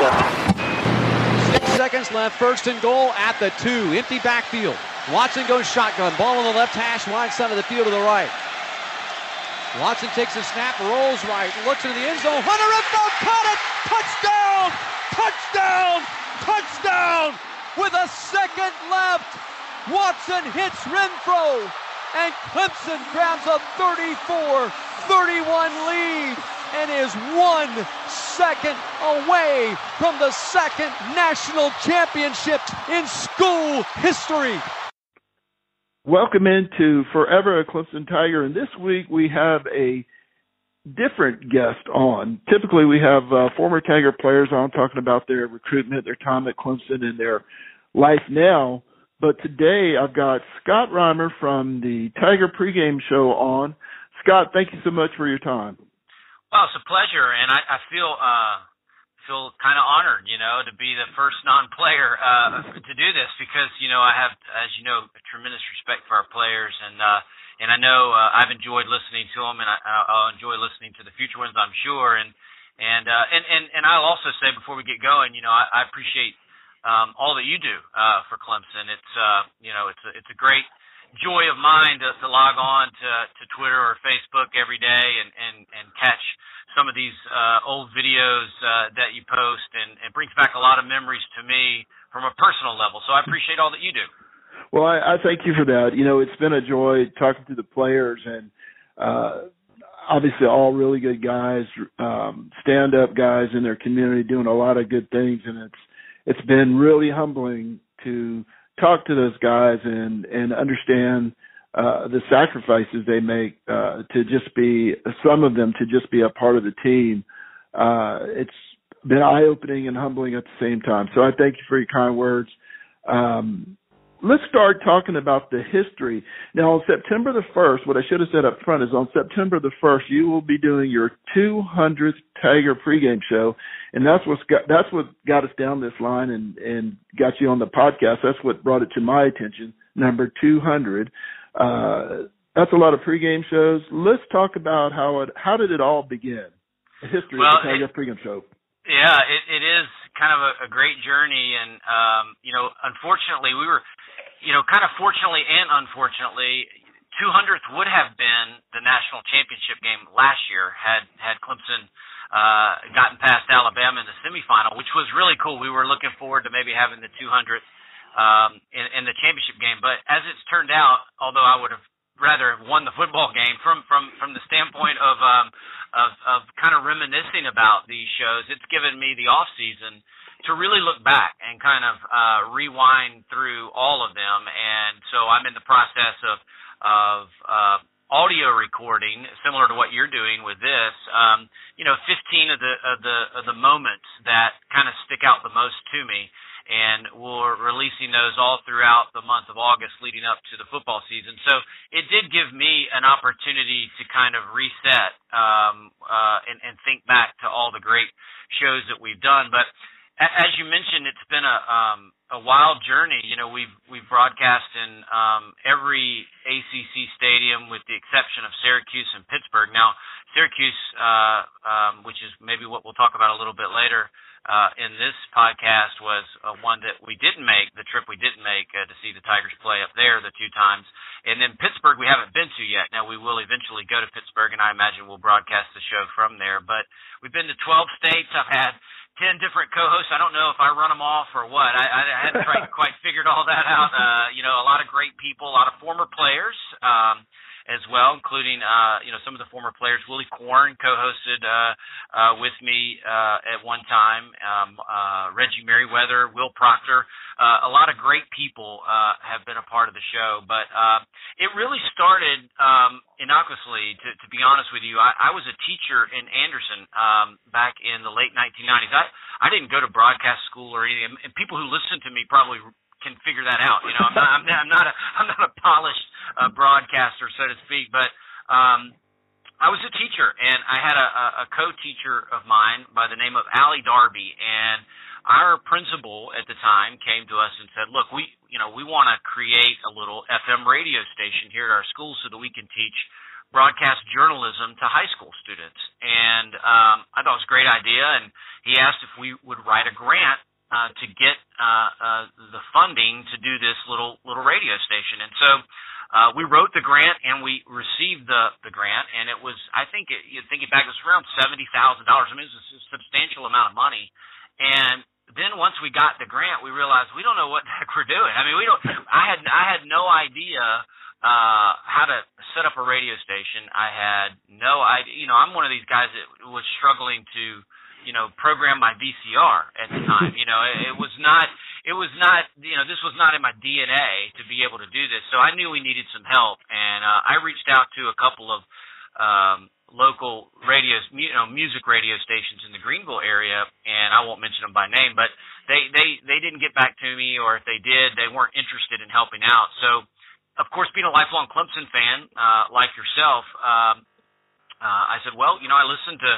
Six seconds left. First and goal at the two. Empty backfield. Watson goes shotgun. Ball on the left hash, wide side of the field to the right. Watson takes a snap, rolls right, looks into the end zone. Hunter Renfrow oh, caught it! Touchdown! Touchdown! Touchdown! With a second left, Watson hits Renfrow, and Clemson grabs a 34-31 lead and is one second away from the second national championship in school history. Welcome into Forever Clemson Tiger, and this week we have a different guest on. Typically, we have uh, former Tiger players on talking about their recruitment, their time at Clemson, and their life now. But today I've got Scott Reimer from the Tiger pregame show on. Scott, thank you so much for your time. Well, it's a pleasure, and I, I feel uh, feel kind of honored, you know, to be the first non-player uh, to do this because you know I have, as you know, a tremendous respect for our players, and uh, and I know uh, I've enjoyed listening to them, and I, I'll enjoy listening to the future ones, I'm sure, and and uh, and and and I'll also say before we get going, you know, I, I appreciate um, all that you do uh, for Clemson. It's uh, you know, it's a, it's a great joy of mine to, to log on to, to Twitter or Facebook every day and, and, and catch some of these uh, old videos uh, that you post, and it brings back a lot of memories to me from a personal level. So I appreciate all that you do. Well, I, I thank you for that. You know, it's been a joy talking to the players, and uh, obviously all really good guys, um, stand-up guys in their community, doing a lot of good things, and it's it's been really humbling to talk to those guys and and understand uh, the sacrifices they make uh, to just be some of them to just be a part of the team. Uh, it's been eye opening and humbling at the same time. So I thank you for your kind words. Um, let's start talking about the history. Now, on September the 1st, what I should have said up front is on September the 1st, you will be doing your 200th Tiger pregame show. And that's what's got, that's what got us down this line and, and got you on the podcast. That's what brought it to my attention. Number 200. Uh, that's a lot of pregame shows. Let's talk about how it, how did it all begin? The history well, of the Tiger pregame show. Yeah, it, it is kind of a, a great journey, and um, you know, unfortunately, we were you know, kind of fortunately and unfortunately, 200th would have been the national championship game last year had had Clemson uh, gotten past Alabama in the semifinal, which was really cool. We were looking forward to maybe having the 200th um, in, in the championship game, but as it's turned out, although I would have rather won the football game from from from the standpoint of um, of of kind of reminiscing about these shows, it's given me the off season to really look back and kind of uh, rewind through all of them. And so I'm in the process of of uh, audio recording, similar to what you're doing with this. Um, you know, 15 of the of the of the moments that kind of stick out the most to me. And we're releasing those all throughout the month of August leading up to the football season. So it did give me an opportunity to kind of reset um, uh, and, and think back to all the great shows that we've done. But as you mentioned, it's been a um, a wild journey. You know, we've we've broadcast in um, every ACC stadium with the exception of Syracuse and Pittsburgh. Now, Syracuse, uh, um, which is maybe what we'll talk about a little bit later uh, in this podcast, was uh, one that we didn't make. The trip we didn't make uh, to see the Tigers play up there the two times, and then Pittsburgh we haven't been to yet. Now we will eventually go to Pittsburgh, and I imagine we'll broadcast the show from there. But we've been to 12 states. I've had ten different co-hosts. I don't know if I run them off or what. I, I hadn't quite, quite figured all that out. Uh, you know, a lot of great people, a lot of former players. Um, as well, including uh, you know some of the former players. Willie Korn co-hosted uh, uh, with me uh, at one time. Um, uh, Reggie Merriweather, Will Proctor, uh, a lot of great people uh, have been a part of the show. But uh, it really started um, innocuously. To, to be honest with you, I, I was a teacher in Anderson um, back in the late 1990s. I I didn't go to broadcast school or anything, and people who listen to me probably can figure that out. You know, I'm not I'm, I'm not a I'm not a polished uh, broadcaster, so to speak, but um, I was a teacher, and I had a, a co-teacher of mine by the name of Allie Darby, and our principal at the time came to us and said, "Look, we you know we want to create a little FM radio station here at our school so that we can teach." broadcast journalism to high school students. And um, I thought it was a great idea. And he asked if we would write a grant uh, to get uh, uh, the funding to do this little little radio station. And so uh, we wrote the grant and we received the the grant. And it was I think it, you thinking back, it was around seventy thousand dollars. I mean, it was a substantial amount of money. And then once we got the grant, we realized we don't know what the heck we're doing. I mean, we don't. I had I had no idea uh how to set up a radio station. I had no idea. You know, I'm one of these guys that was struggling to, you know, program my VCR at the time. you know, it, it was not it was not you know this was not in my DNA to be able to do this. So I knew we needed some help, and uh, I reached out to a couple of um, local radio, you know, music radio stations in the Greenville area, and I won't mention them by name, but they they they didn't get back to me, or if they did, they weren't interested in helping out. So of course, being a lifelong Clemson fan uh, like yourself, um, uh, I said, well, you know, I listened to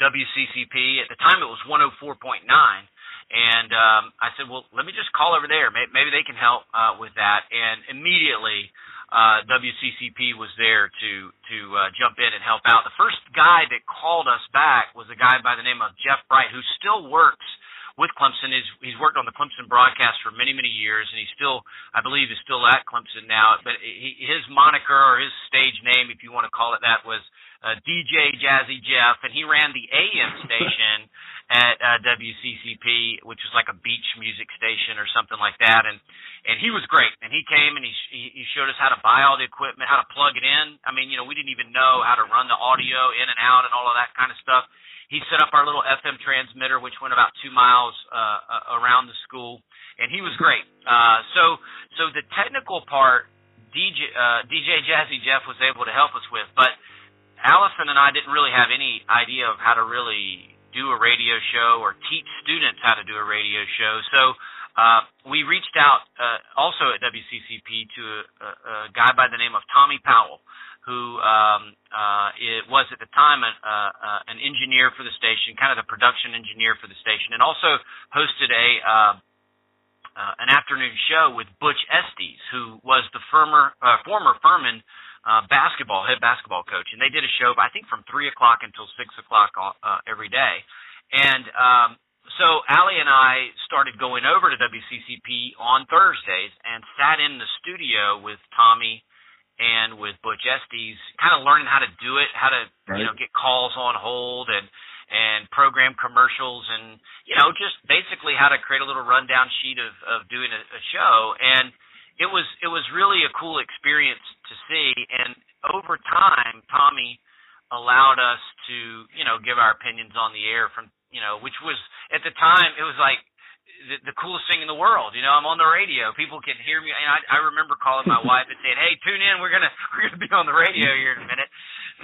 WCCP at the time. It was 104.9, and um, I said, well, let me just call over there. Maybe, maybe they can help uh, with that. And immediately, uh, WCCP was there to to uh, jump in and help out. The first guy that called us back was a guy by the name of Jeff Bright, who still works with Clemson. He's, he's worked on the Clemson broadcast for many, many years, and he still, I believe, is still at Clemson now. But he, his moniker or his stage name, if you want to call it that, was uh, DJ Jazzy Jeff, and he ran the AM station at uh, WCCP, which was like a beach music station or something like that. And and he was great. And he came and he he showed us how to buy all the equipment, how to plug it in. I mean, you know, we didn't even know how to run the audio in and out and all of that kind of stuff he set up our little FM transmitter, which went about two miles uh, uh, around the school, and he was great. Uh, so, so the technical part, DJ uh, DJ Jazzy Jeff was able to help us with, but Allison and I didn't really have any idea of how to really do a radio show or teach students how to do a radio show. So uh, we reached out uh, also at WCCP to a, a, a guy by the name of Tommy Powell who um, uh, it was at the time a, uh, uh, an engineer for the station, kind of the production engineer for the station, and also hosted a uh, uh, an afternoon show with Butch Estes, who was the former uh, former Furman uh, basketball head basketball coach, and they did a show I think from three o'clock until six o'clock uh, every day, and um, so Allie and I started going over to WCCP on Thursdays and sat in the studio with Tommy and with Butch Estes, kind of learning how to do it, how to right. you know get calls on hold and and program commercials and you know just basically how to create a little rundown sheet of of doing a, a show and it was it was really a cool experience to see and over time Tommy allowed us to you know give our opinions on the air from you know which was at the time it was like the, the coolest thing in the world. You know, I'm on the radio. People can hear me. And I, I remember calling my wife and saying, "Hey, tune in. We're gonna we're gonna be on the radio here in a minute."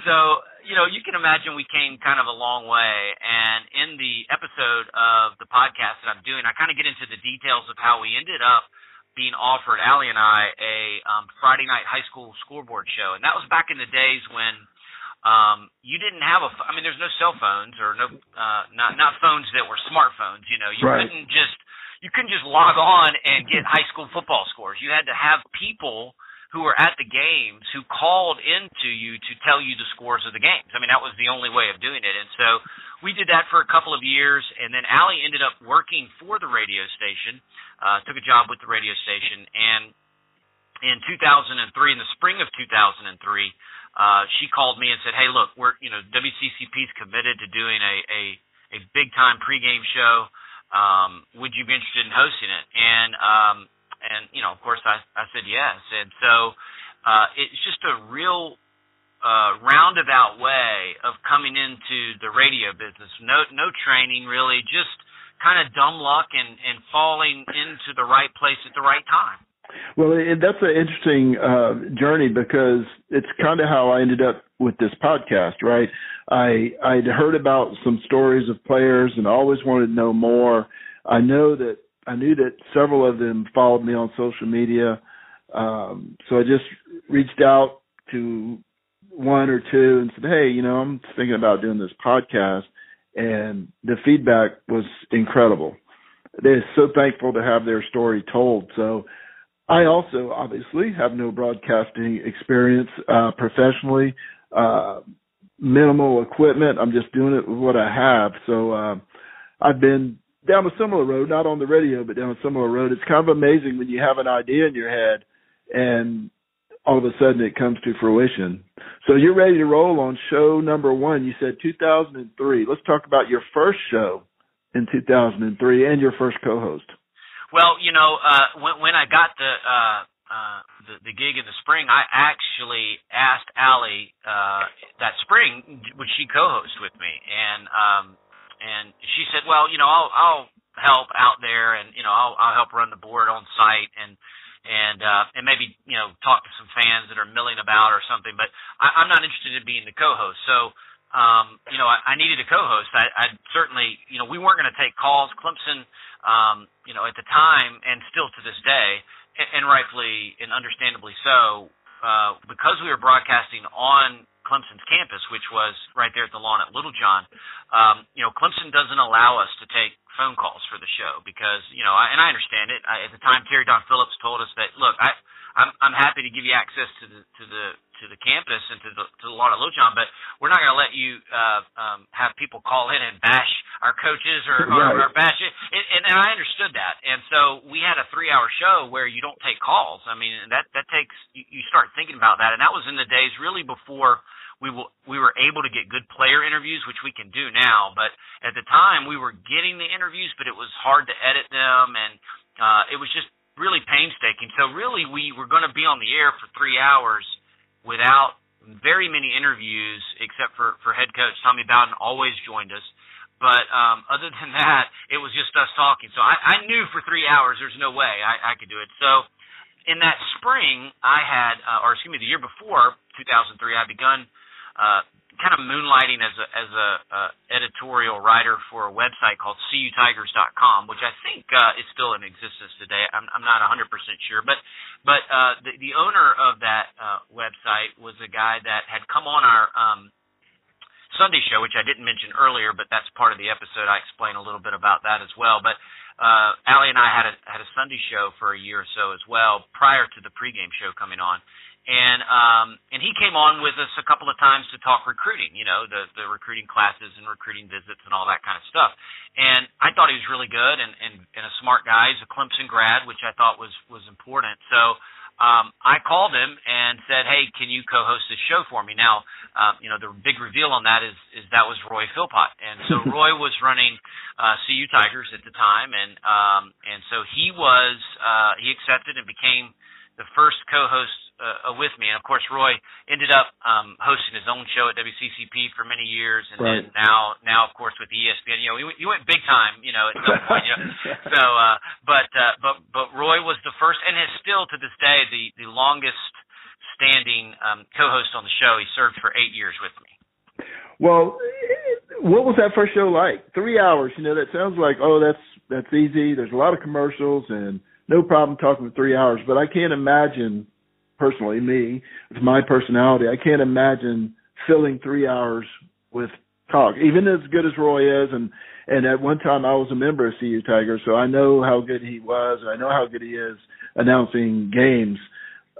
So, you know, you can imagine we came kind of a long way. And in the episode of the podcast that I'm doing, I kind of get into the details of how we ended up being offered Allie and I a um, Friday night high school scoreboard show, and that was back in the days when um, you didn't have a. I mean, there's no cell phones or no, uh, not not phones that were smartphones. You know, you right. couldn't just you couldn't just log on and get high school football scores. You had to have people who were at the games who called into you to tell you the scores of the games. I mean, that was the only way of doing it. And so we did that for a couple of years, and then Allie ended up working for the radio station, uh, took a job with the radio station, and in 2003, in the spring of 2003, uh, she called me and said, "Hey, look, we're you know WCCP's committed to doing a a, a big time pregame show. Um, would you be interested in hosting it?" And um, and you know, of course, I I said yes. And so uh, it's just a real uh, roundabout way of coming into the radio business. No no training really, just kind of dumb luck and and falling into the right place at the right time. Well, it, that's an interesting uh, journey because it's kind of how I ended up with this podcast, right? I I'd heard about some stories of players and always wanted to know more. I know that I knew that several of them followed me on social media, um, so I just reached out to one or two and said, "Hey, you know, I'm thinking about doing this podcast," and the feedback was incredible. They're so thankful to have their story told. So I also obviously have no broadcasting experience uh, professionally. uh, minimal equipment. I'm just doing it with what I have. So uh, I've been down a similar road, not on the radio, but down a similar road. It's kind of amazing when you have an idea in your head and all of a sudden it comes to fruition. So you're ready to roll on show number one. You said 2003. Let's talk about your first show in 2003 and your first co-host. Well, you know, uh, when, when I got the, uh, uh, the the gig in the spring, I actually asked Allie uh, that spring would she co-host with me, and um, and she said, well, you know, I'll I'll help out there, and you know, I'll I'll help run the board on site, and and uh, and maybe you know talk to some fans that are milling about or something. But I, I'm not interested in being the co-host. So um, you know I, I needed a co-host. I, I certainly you know we weren't going to take calls. Clemson, um, you know at the time and still to this day, and, and rightfully and understandably so, uh, because we were broadcasting on Clemson's campus, which was right there at the lawn at Littlejohn, um, you know, Clemson doesn't allow us to take phone calls for the show because, you know, I, and I understand it. I, at the time, Terry Don Phillips told us that, look, I, I'm, I'm happy to give you access to the to the to the campus and to the to the at Littlejohn, but we're not going to let you uh, um, have people call in and bash our coaches or, right. or, or bash it. And, and, and I understood that, and so we had a three-hour show where you don't take calls. I mean, that that takes you, you start thinking about that, and that was in the days really before we will, we were able to get good player interviews, which we can do now. But at the time, we were getting the interviews, but it was hard to edit them, and uh, it was just really painstaking. So really, we were going to be on the air for three hours without very many interviews, except for for head coach Tommy Bowden always joined us. But um, other than that, it was just us talking. So I, I knew for three hours there's no way I, I could do it. So in that spring, I had, uh, or excuse me, the year before 2003, I begun uh, kind of moonlighting as a as a uh, editorial writer for a website called CUTigers.com, which I think uh, is still in existence today. I'm, I'm not 100% sure, but but uh, the the owner of that uh, website was a guy that had come on our um, Sunday show, which I didn't mention earlier, but that's part of the episode. I explain a little bit about that as well. But uh, Allie and I had a had a Sunday show for a year or so as well, prior to the pregame show coming on and um and he came on with us a couple of times to talk recruiting you know the the recruiting classes and recruiting visits and all that kind of stuff. And i thought he was really good and and, and a smart guy. He's a clemson grad which i thought was was important. So um i called him and said hey can you co-host this show for me? Now um you know the big reveal on that is is that was roy philpott. And so roy was running uh cu tigers at the time. And um and so he was uh he accepted and became the first co-host uh, with me. And of course, Roy ended up um, hosting his own show at WCCP for many years, and right. then now, now of course with ESPN, you know, he, he went big time, you know, at some point. You know, so, uh, but uh, but but Roy was the first, and is still to this day the the longest standing um, co-host on the show. He served for eight years with me. Well, what was that first show like? Three hours. You know, that sounds like oh, that's that's easy. There's a lot of commercials and no problem talking for three hours. But I can't imagine personally, me, with my personality, I can't imagine filling three hours with talk, even as good as Roy is. And, and at one time I was a member of CU Tiger, so I know how good he was. And I know how good he is announcing games.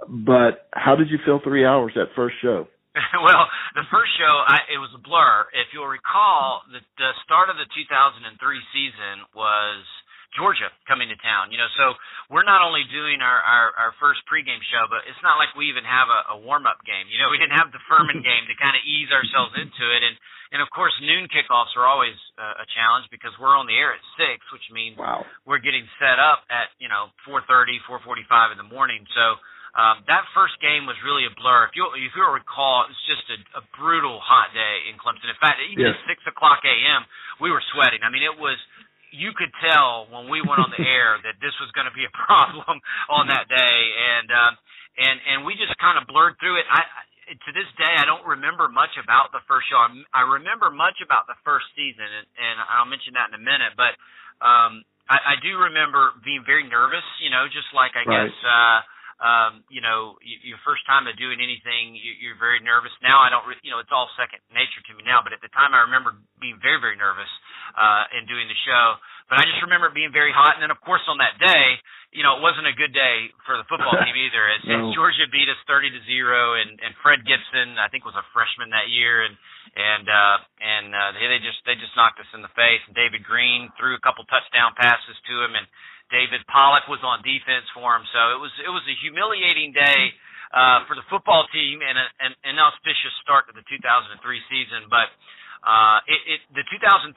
But how did you fill three hours that first show? well, the first show, I, it was a blur. If you'll recall, the, the start of the 2003 season was Georgia coming to town. You know, so we're not only doing our our, our first pregame show, but it's not like we even have a, a warm up game. You know, we didn't have the Furman game to kind of ease ourselves into it, and and of course noon kickoffs are always uh, a challenge because we're on the air at six, which means wow. we're getting set up at you know four thirty, four forty five in the morning. So. Um, that first game was really a blur. If you if you'll recall, it was just a, a brutal hot day in Clemson. In fact, even yes. at six o'clock a.m., we were sweating. I mean, it was you could tell when we went on the air that this was going to be a problem on that day, and um, and and we just kind of blurred through it. I to this day I don't remember much about the first show. I remember much about the first season, and, and I'll mention that in a minute. But um, I, I do remember being very nervous. You know, just like I right. guess. uh um, you know, your first time of doing anything, you're very nervous. Now I don't, you know, it's all second nature to me now. But at the time, I remember being very, very nervous uh, in doing the show. But I just remember it being very hot. And then, of course, on that day, you know, it wasn't a good day for the football team either. As, no. as Georgia beat us 30 to zero, and and Fred Gibson, I think, was a freshman that year, and and uh, and uh, they, they just they just knocked us in the face. And David Greene threw a couple touchdown passes to him, and David Pollack was on defense for him. So it was it was a humiliating day uh, for the football team and a, an, an auspicious start to the 2003 season, but. Uh, it, it, the 2003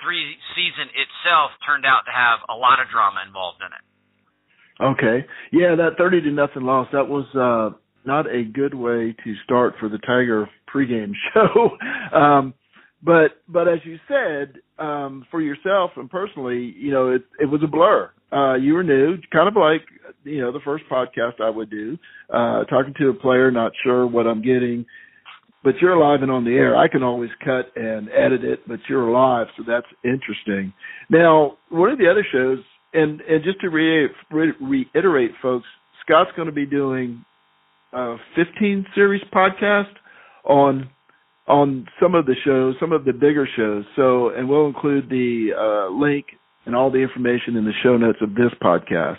season itself turned out to have a lot of drama involved in it. Okay. Yeah, that 30 to nothing loss, that was uh not a good way to start for the Tiger pregame show. um but but as you said, um for yourself and personally, you know, it it was a blur. Uh you were new, kind of like you know, the first podcast I would do, uh talking to a player not sure what I'm getting. But you're live and on the air. I can always cut and edit it, but you're live, so that's interesting. Now, one of the other shows and and just to re- re- reiterate, folks, Scott's going to be doing a 15 series podcast on on some of the shows, some of the bigger shows. So, and we'll include the uh, link and all the information in the show notes of this podcast.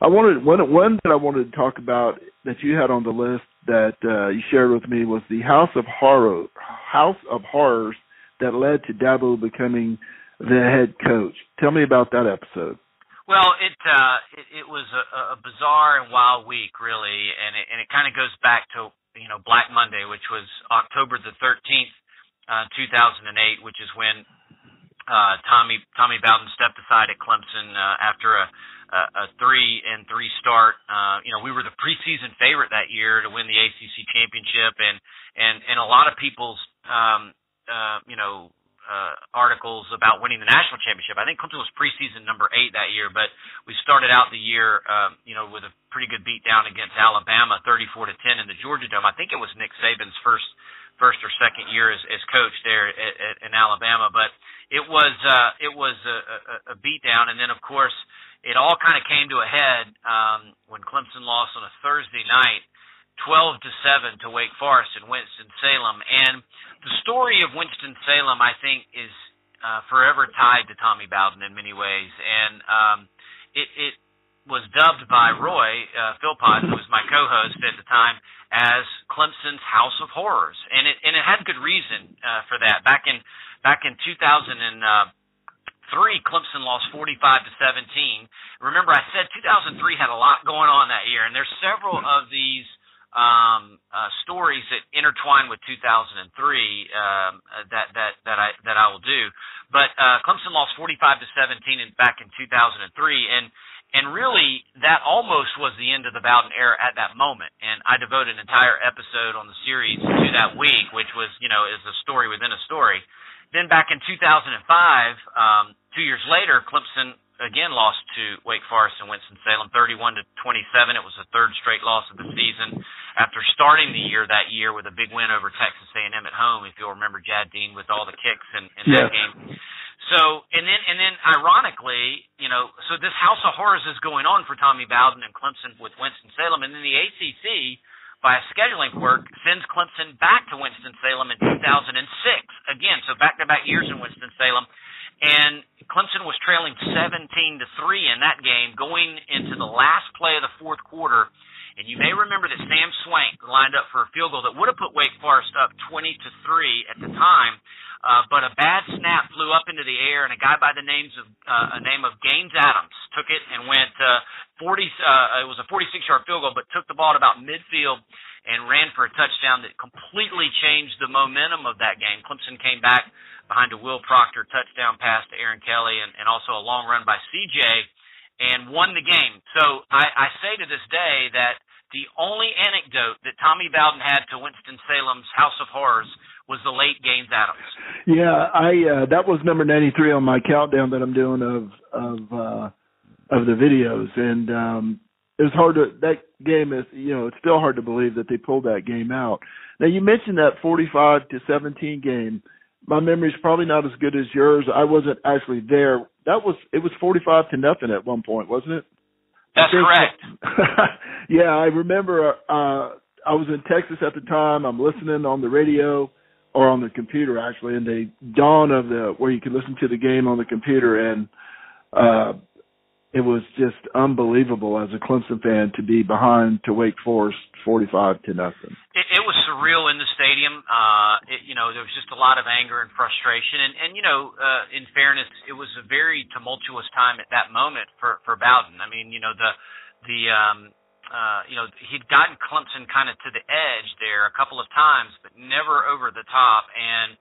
I wanted one one that I wanted to talk about that you had on the list that uh, you shared with me was the House of Horror House of Horrors that led to Dabo becoming the head coach. Tell me about that episode. Well, it uh, it, it was a, a bizarre and wild week, really, and it, and it kind of goes back to you know Black Monday, which was October the thirteenth, uh, two thousand and eight, which is when uh, Tommy Tommy Bowden stepped aside at Clemson uh, after a, a, three and three start. Uh, you know, we were the preseason favorite that year to win the ACC championship, and and and a lot of people's um, uh, you know uh, articles about winning the national championship. I think Clemson was preseason number eight that year, but we started out the year, um, you know, with a pretty good beat down against Alabama, 34 to 10 in the Georgia Dome. I think it was Nick Saban's first first or second year as, as coach there at, at, in Alabama, but it was uh, it was a, a, a beat down, and then of course it all kind of came to a head um, when Clemson lost on a Thursday night 12 to 7 to Wake Forest in Winston-Salem. And the story of Winston-Salem, I think, is uh, forever tied to Tommy Bowden in many ways. And um, it, it was dubbed by Roy uh, Philpott, who was my co-host at the time, as Clemson's House of Horrors, and it and it had good reason uh, for that. Back in back in 2003, Clemson lost 45 to 17. Remember, I said 2003 had a lot going on that year, and there's several of these um, uh, stories that intertwine with 2003 um, that that that I that I will do. But uh, Clemson lost 45 to 17 in, back in 2003, and and really that almost was the end of the Bowden era at that moment. And I devoted an entire episode on the series to that week, which was you know is a story within a story. Then back in 2005, um, two years later, Clemson again lost to Wake Forest and Winston-Salem 31 to 27. It was the third straight loss of the season after starting the year that year with a big win over Texas A&M at home. If you'll remember Jad Dean with all the kicks in, in yes. that game. So and then and then ironically, you know, so this house of horrors is going on for Tommy Bowden and Clemson with Winston-Salem, and then the ACC by a scheduling quirk sends Clemson back to Winston-Salem in 2006 again. So back-to-back years in Winston-Salem and Clemson was trailing 17 to 3 in that game going into the last play of the fourth quarter. And you may remember that Sam Swank lined up for a field goal that would have put Wake Forest up 20 to 3 at the time. Uh, but a bad snap flew up into the air, and a guy by the names of uh, a name of Gaines Adams took it and went uh, 40. Uh, it was a 46-yard field goal, but took the ball at about midfield and ran for a touchdown that completely changed the momentum of that game. Clemson came back behind a Will Proctor touchdown pass to Aaron Kelly and, and also a long run by CJ and won the game. So I, I say to this day that the only anecdote that Tommy Bowden had to Winston-Salem's House of Horrors was the late Gaines Adams. Yeah, I uh, that was number 93 on my countdown that I'm doing of of uh of the videos and um it was hard to that game is you know it's still hard to believe that they pulled that game out. Now you mentioned that 45 to 17 game. My memory's probably not as good as yours. I wasn't actually there. That was it was 45 to nothing at one point, wasn't it? That's correct. yeah, I remember uh I was in Texas at the time. I'm listening on the radio or on the computer actually in the dawn of the where you could listen to the game on the computer and uh it was just unbelievable as a Clemson fan to be behind to Wake Forest 45 to nothing. It, it was surreal in the stadium. Uh, it, you know, there was just a lot of anger and frustration, and and you know, uh, in fairness, it was a very tumultuous time at that moment for for Bowden. I mean, you know, the the um, uh, you know, he'd gotten Clemson kind of to the edge there a couple of times, but never over the top, and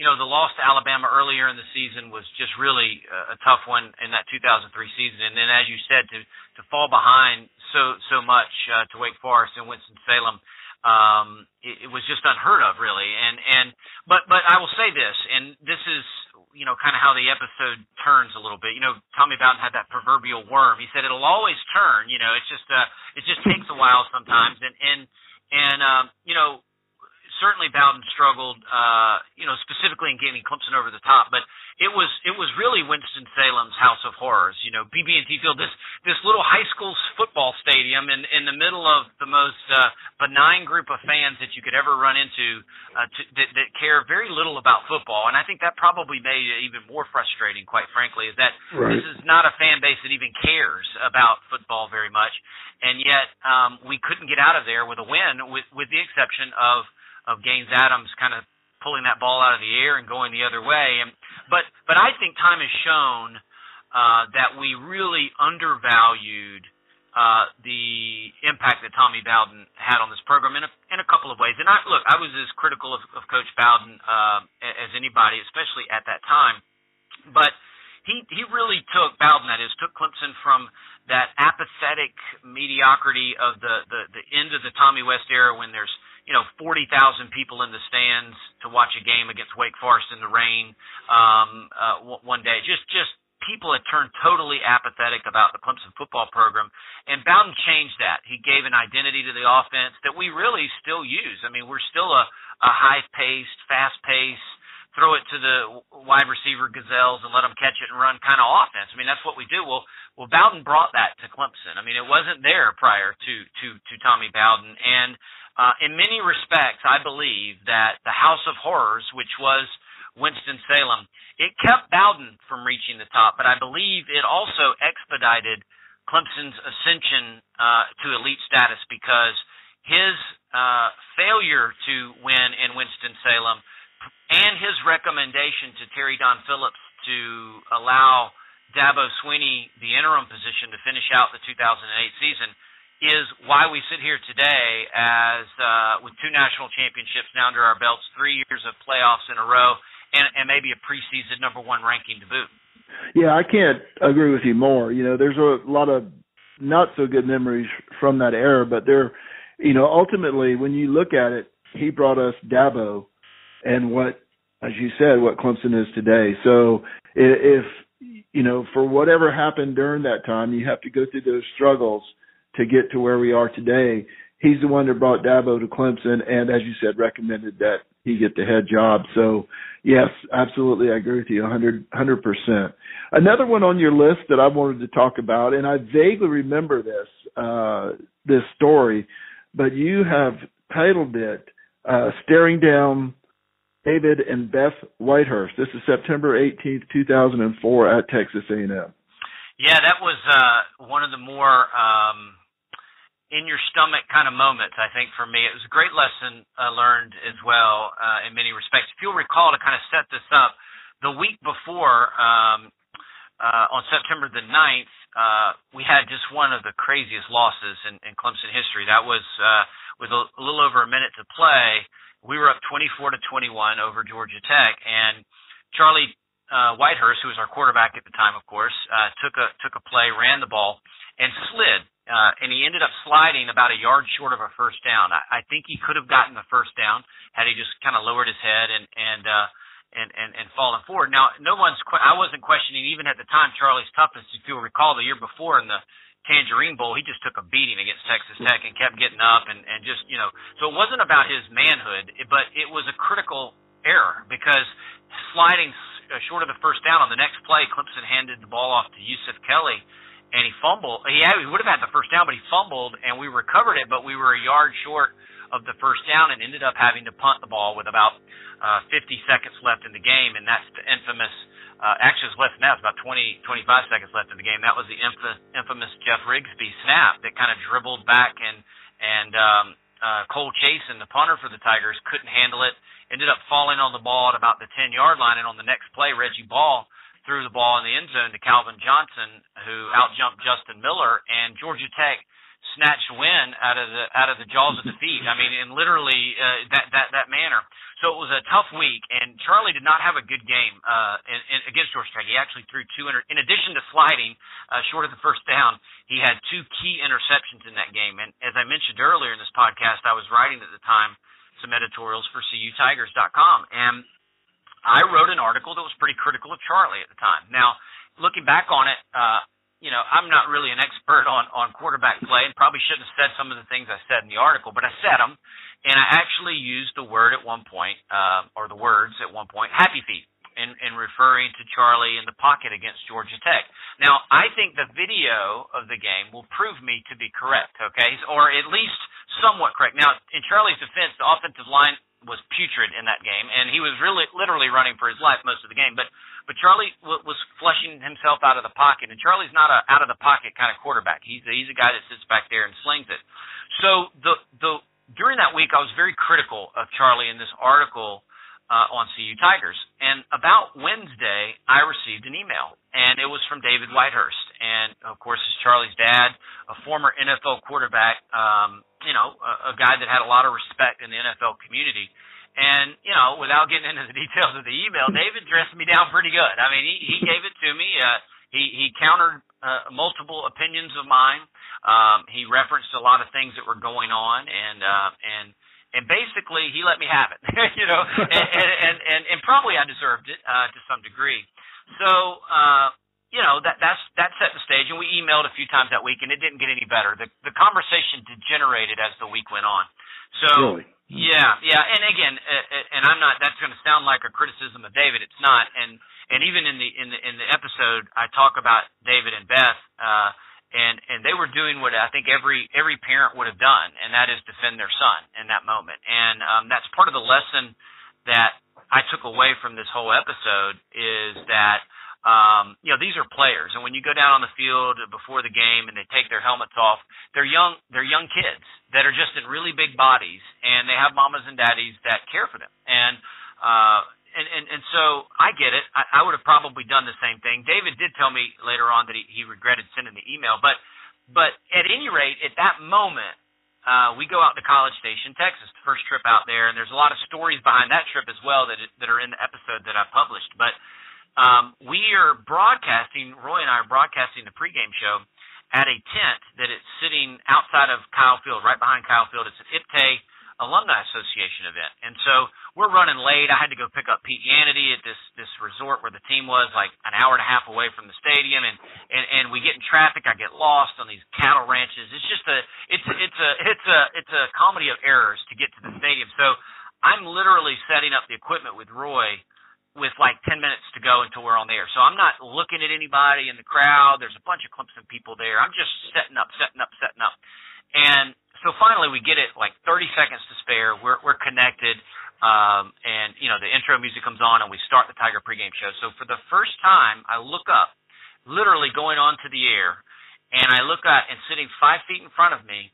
you know, the loss to Alabama earlier in the season was just really a tough one in that 2003 season. And then, as you said, to to fall behind so so much uh, to Wake Forest and Winston Salem, um, it, it was just unheard of, really. And and but but I will say this, and this is you know kind of how the episode turns a little bit. You know, Tommy Bowden had that proverbial worm. He said it'll always turn. You know, it's just uh, it just takes a while sometimes. And and and um, you know certainly Bowden struggled, uh, you know, specifically in getting Clemson over the top, but it was it was really Winston Salem's House of Horrors. You know, BB&T Field, this this little high school football stadium in in the middle of the most uh, benign group of fans that you could ever run into, uh, to, that, that care very little about football, and I think that probably made it even more frustrating. Quite frankly, is that right. this is not a fan base that even cares about football very much, and yet um, we couldn't get out of there with a win, with with the exception of of Gaines Adams kind of pulling that ball out of the air and going the other way. And but but I think time has shown uh, that we really undervalued uh, the impact that Tommy Bowden had on this program in a in a couple of ways. And I look, I was as critical of, of Coach Bowden uh, as anybody, especially at that time. But he he really took Bowden, that is, took Clemson from that apathetic mediocrity of the the, the end of the Tommy West era when there's you know, 40,000 people in the stands to watch a game against Wake Forest in the rain um, uh, one day. Just, just people had turned totally apathetic about the Clemson football program, and Bowden changed that. He gave an identity to the offense that we really still use. I mean, we're still a, a high-paced, fast-paced, throw it to the wide receiver gazelles and let them catch it and run kind of offense. I mean, that's what we do. Well, well, Bowden brought that to Clemson. I mean, it wasn't there prior to to to Tommy Bowden, and uh, in many respects, I believe that the House of Horrors, which was Winston Salem, it kept Bowden from reaching the top, but I believe it also expedited Clemson's ascension uh, to elite status because his uh, failure to win in Winston Salem and his recommendation to Terry Don Phillips to allow Dabo Swinney the interim position to finish out the 2008 season is why we sit here today as uh, with two national championships now under our belts, three years of playoffs in a row, and, and maybe a preseason number one ranking to boot. Yeah, I can't agree with you more. You know, there's a lot of not so good memories from that era, but there, you know, ultimately when you look at it, he brought us Dabo, and what, as you said, what Clemson is today. So if you know, for whatever happened during that time, you have to go through those struggles to get to where we are today. He's the one that brought Dabo to Clemson, and as you said, recommended that he get the head job. So, yes, absolutely, I agree with you, 100 percent. Another one on your list that I wanted to talk about, and I vaguely remember this uh, this story, but you have titled it uh, "Staring Down." David and Beth Whitehurst. This is September 18th, 2004 at Texas A&M. Yeah, that was uh, one of the more um, in your stomach kind of moments, I think, for me. It was a great lesson uh, learned as well uh, in many respects. If you'll recall, to kind of set this up, the week before, um, uh, on September the 9th, uh, we had just one of the craziest losses in, in Clemson history. That was uh, with a, a little over a minute to play. We were up 24 to 21 over Georgia Tech, and Charlie uh, Whitehurst, who was our quarterback at the time, of course, uh, took a took a play, ran the ball, and slid uh, and he ended up sliding about a yard short of a first down. I, I think he could have gotten the first down had he just kind of lowered his head and and uh, and and and fallen forward. Now, no one's que- I wasn't questioning even at the time Charlie's toughness. If you'll recall, the year before in the Tangerine Bowl, he just took a beating against Texas Tech and kept getting up and and just you know. So it wasn't about his manhood, but it was a critical error because sliding short of the first down on the next play, Clemson handed the ball off to Yusuf Kelly and he fumbled. He, he would have had the first down, but he fumbled, and we recovered it, but we were a yard short of the first down and ended up having to punt the ball with about uh, 50 seconds left in the game, and that's the infamous. Uh, actually, it's less than that. It's about 20, 25 seconds left in the game. That was the infamous, infamous Jeff Rigsby snap that kind of dribbled back and and um, uh, Cole Chason, the punter for the Tigers, couldn't handle it. Ended up falling on the ball at about the 10 yard line, and on the next play, Reggie Ball threw the ball in the end zone to Calvin Johnson, who outjumped Justin Miller, and Georgia Tech snatched win out of the out of the jaws of defeat. I mean, in literally uh, that that that manner. So it was a tough week, and Charlie did not have a good game uh, in, in, against Georgia Tech. He actually threw 200. In addition to sliding uh, short of the first down, he had two key interceptions in that game. And as I mentioned earlier in this podcast, I was writing at the time some editorials for CUTigers.com, and I wrote an article that was pretty critical of Charlie at the time. Now, looking back on it, uh, you know, I'm not really an expert on on quarterback play, and probably shouldn't have said some of the things I said in the article, but I said them, and I actually used the word at one point, uh, or the words at one point, happy feet, in in referring to Charlie in the pocket against Georgia Tech. Now, I think the video of the game will prove me to be correct, okay, or at least somewhat correct. Now, in Charlie's defense, the offensive line was putrid in that game, and he was really literally running for his life most of the game, but but Charlie w- was flushing himself out of the pocket, and Charlie's not a out of the pocket kind of quarterback. He's a, he's a guy that sits back there and slings it. So the the during that week, I was very critical of Charlie in this article uh, on CU Tigers. And about Wednesday, I received an email, and it was from David Whitehurst, and of course, is Charlie's dad, a former NFL quarterback. Um, you know, a, a guy that had a lot of respect in the NFL community. And you know, without getting into the details of the email, David dressed me down pretty good. I mean, he he gave it to me. Uh, he he countered uh, multiple opinions of mine. Um, he referenced a lot of things that were going on, and uh, and and basically he let me have it. you know, and, and and and and probably I deserved it uh, to some degree. So. uh you know that that's that set the stage, and we emailed a few times that week, and it didn't get any better. The the conversation degenerated as the week went on. So really? Yeah, yeah, and again, uh, uh, and I'm not. That's going to sound like a criticism of David. It's not. And and even in the in the in the episode, I talk about David and Beth, uh, and and they were doing what I think every every parent would have done, and that is defend their son in that moment. And um, that's part of the lesson that I took away from this whole episode is that um, you know, these are players, and when you go down on the field before the game and they take their helmets off, they're young. They're young kids that are just in really big bodies, and they have mamas and daddies that care for them. And uh, and and and so I get it. I, I would have probably done the same thing. David did tell me later on that he, he regretted sending the email, but but at any rate, at that moment, uh, we go out to College Station, Texas, the first trip out there, and there's a lot of stories behind that trip as well that that are in the episode that I published. But um, we are broadcasting, Roy and I are broadcasting the pregame show at a tent that is sitting outside of Kyle Field, right behind Kyle Field. It's an IPTAY Alumni Association event. And so we're running late. I had to go pick up Pete Yanity at this this resort where the team was, like an hour and a half away from the stadium, and and and we get in traffic. I get lost on these cattle ranches. It's just a it's it's a it's a it's a comedy of errors to get to the stadium. So I'm literally setting up the equipment with Roy with like 10 minutes to go until we're on the air. So I'm not looking at anybody in the crowd. There's a bunch of Clemson people there. I'm just setting up, setting up, setting up. And so finally we get it like 30 seconds to spare. We're, we're connected. Um, and you know, the intro music comes on and we start the Tiger pregame show. So for the first time, I look up, literally going on to the air, and I look up and sitting five feet in front of me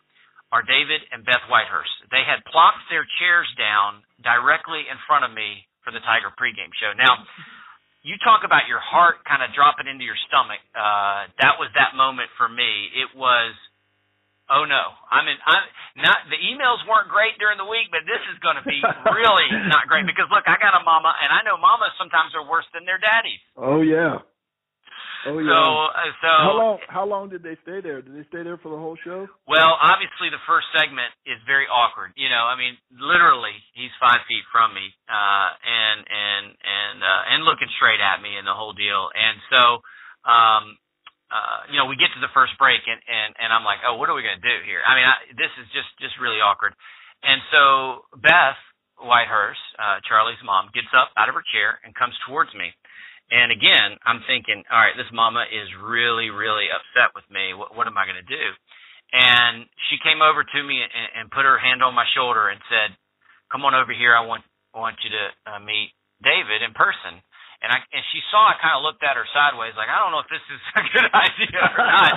are David and Beth Whitehurst. They had plopped their chairs down directly in front of me for the Tiger pregame show. Now, you talk about your heart kind of dropping into your stomach. Uh, that was that moment for me. It was, oh no, I'm in. I'm not. The emails weren't great during the week, but this is going to be really not great because look, I got a mama, and I know mamas sometimes are worse than their daddies. Oh yeah. Oh yeah. So, uh, so how long? How long did they stay there? Did they stay there for the whole show? Well, obviously the first segment is very awkward. You know, I mean, literally, he's five feet from me, uh, and and and uh, and looking straight at me, and the whole deal. And so, um, uh, you know, we get to the first break, and and and I'm like, oh, what are we gonna do here? I mean, I, this is just just really awkward. And so Beth Whitehurst, uh, Charlie's mom, gets up out of her chair and comes towards me and again, I'm thinking, all right, this mama is really, really upset with me. What, what am I going to do? and she came over to me and, and put her hand on my shoulder and said, "Come on over here. I want I want you to uh, meet David in person." And I and she saw I kind of looked at her sideways, like I don't know if this is a good idea or not.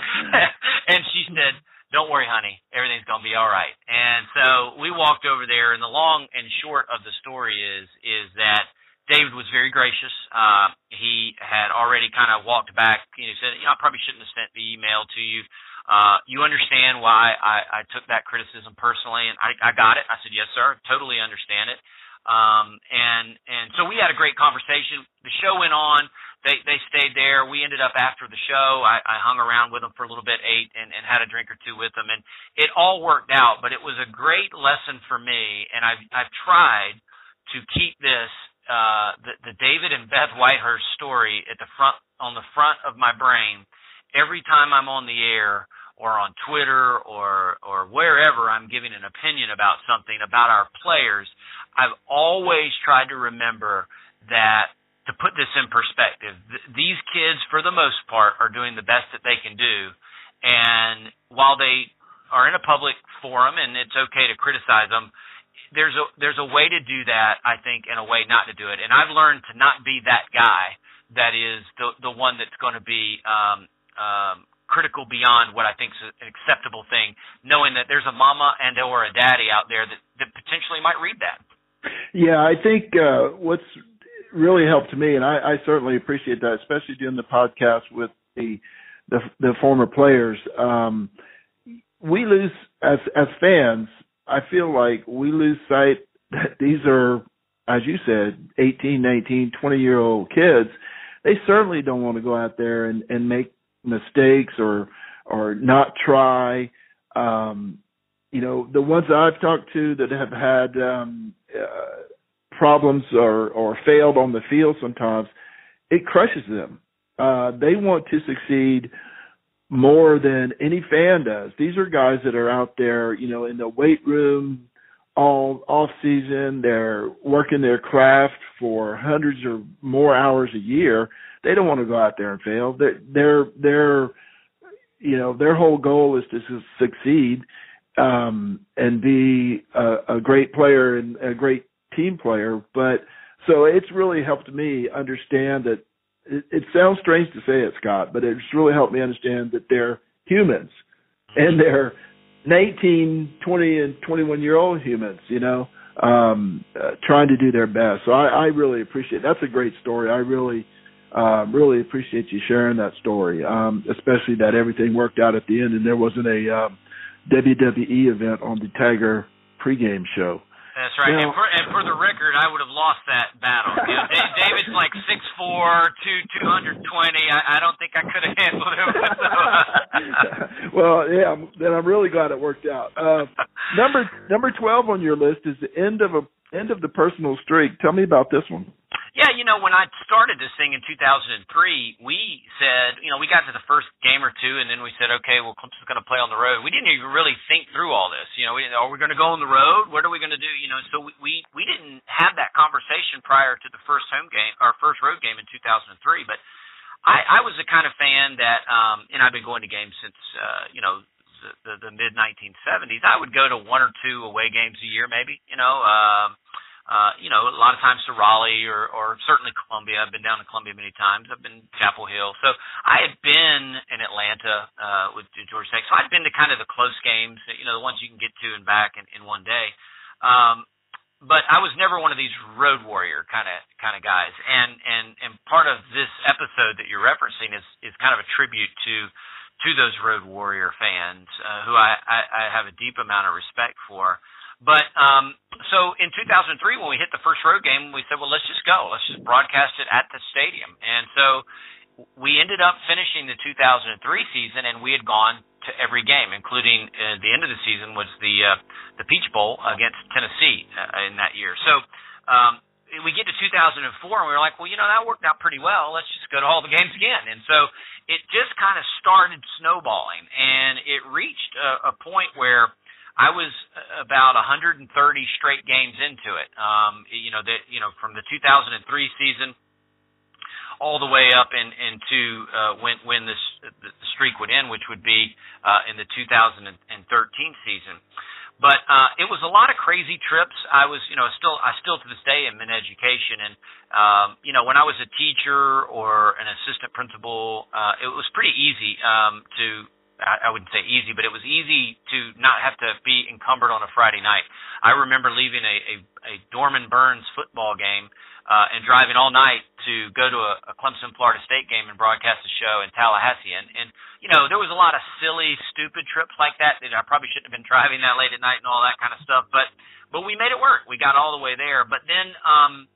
and she said, "Don't worry, honey. Everything's gonna be all right." And so we walked over there. And the long and short of the story is is that David was very gracious. Uh, he had already kind of walked back. You know, said, you know, I probably shouldn't have sent the email to you. Uh, you understand why I, I took that criticism personally, and I, I got it. I said, yes, sir, totally understand it. Um, and and so we had a great conversation. The show went on. They they stayed there. We ended up after the show. I, I hung around with them for a little bit, ate and, and had a drink or two with them, and it all worked out. But it was a great lesson for me, and I've I've tried to keep this uh, the, the David and Beth Whitehurst story at the front on the front of my brain every time I'm on the air or on Twitter or or wherever I'm giving an opinion about something about our players, I've always tried to remember that to put this in perspective, th- these kids for the most part are doing the best that they can do and while they are in a public forum and it's okay to criticize them, there's a there's a way to do that, I think, and a way not to do it. And I've learned to not be that guy that is the the one that's going to be um um critical beyond what I think is an acceptable thing, knowing that there's a mama and or a daddy out there that, that potentially might read that. Yeah, I think uh, what's really helped me, and I, I certainly appreciate that, especially doing the podcast with the the, the former players. Um, we lose as as fans. I feel like we lose sight that these are, as you said, 18, 19, 20 year old kids. They certainly don't want to go out there and, and make mistakes or or not try. Um, you know, the ones I've talked to that have had um, uh, problems or or failed on the field sometimes, it crushes them. Uh, they want to succeed more than any fan does. These are guys that are out there, you know, in the weight room all off season. They're working their craft for hundreds or more hours a year they don't want to go out there and fail. They're, they're, they're, you know, their whole goal is to succeed um, and be a, a great player and a great team player. But so it's really helped me understand that it, it sounds strange to say it, Scott, but it's really helped me understand that they're humans and they're 19, 20, and 21 year old humans, you know, um, uh, trying to do their best. So I, I really appreciate. That's a great story. I really uh, really appreciate you sharing that story, um, especially that everything worked out at the end and there wasn't a um, WWE event on the Tiger pregame show. That's right. Now, and, for, and for the record, I would have lost that battle. You know, David's like six four, two two hundred twenty. I, I don't think I could have handled him. well, yeah. Then I'm really glad it worked out. Uh, number number twelve on your list is the end of a end of the personal streak. Tell me about this one. Yeah, you know, when I started this thing in 2003, we said, you know, we got to the first game or two, and then we said, okay, well, Clemson's going to play on the road. We didn't even really think through all this. You know, we, are we going to go on the road? What are we going to do? You know, so we, we we didn't have that conversation prior to the first home game, our first road game in 2003. But I, I was the kind of fan that, um, and I've been going to games since, uh, you know, the, the, the mid 1970s. I would go to one or two away games a year, maybe. You know. Um, uh, you know, a lot of times to Raleigh or, or certainly Columbia. I've been down to Columbia many times. I've been Chapel Hill. So I had been in Atlanta uh, with Georgia Tech. So I'd been to kind of the close games, you know, the ones you can get to and back in, in one day. Um, but I was never one of these road warrior kind of kind of guys. And and and part of this episode that you're referencing is is kind of a tribute to to those road warrior fans uh, who I, I I have a deep amount of respect for. But um, so in 2003, when we hit the first road game, we said, well, let's just go. Let's just broadcast it at the stadium. And so we ended up finishing the 2003 season, and we had gone to every game, including uh, the end of the season was the uh, the Peach Bowl against Tennessee uh, in that year. So um, we get to 2004, and we were like, well, you know, that worked out pretty well. Let's just go to all the games again. And so it just kind of started snowballing, and it reached a, a point where I was about 130 straight games into it. Um, you know that you know from the 2003 season all the way up in, into uh, when when this the streak would end, which would be uh, in the 2013 season. But uh, it was a lot of crazy trips. I was, you know, still I still to this day am in education, and um, you know, when I was a teacher or an assistant principal, uh, it was pretty easy um, to I wouldn't say easy, but it was easy to not have to be encumbered on a Friday night. I remember leaving a, a, a Dorman Byrnes football game uh, and driving all night to go to a, a Clemson Florida State game and broadcast a show in Tallahassee. And, and you know, there was a lot of silly, stupid trips like that that I probably shouldn't have been driving that late at night and all that kind of stuff. But but we made it work. We got all the way there. But then um,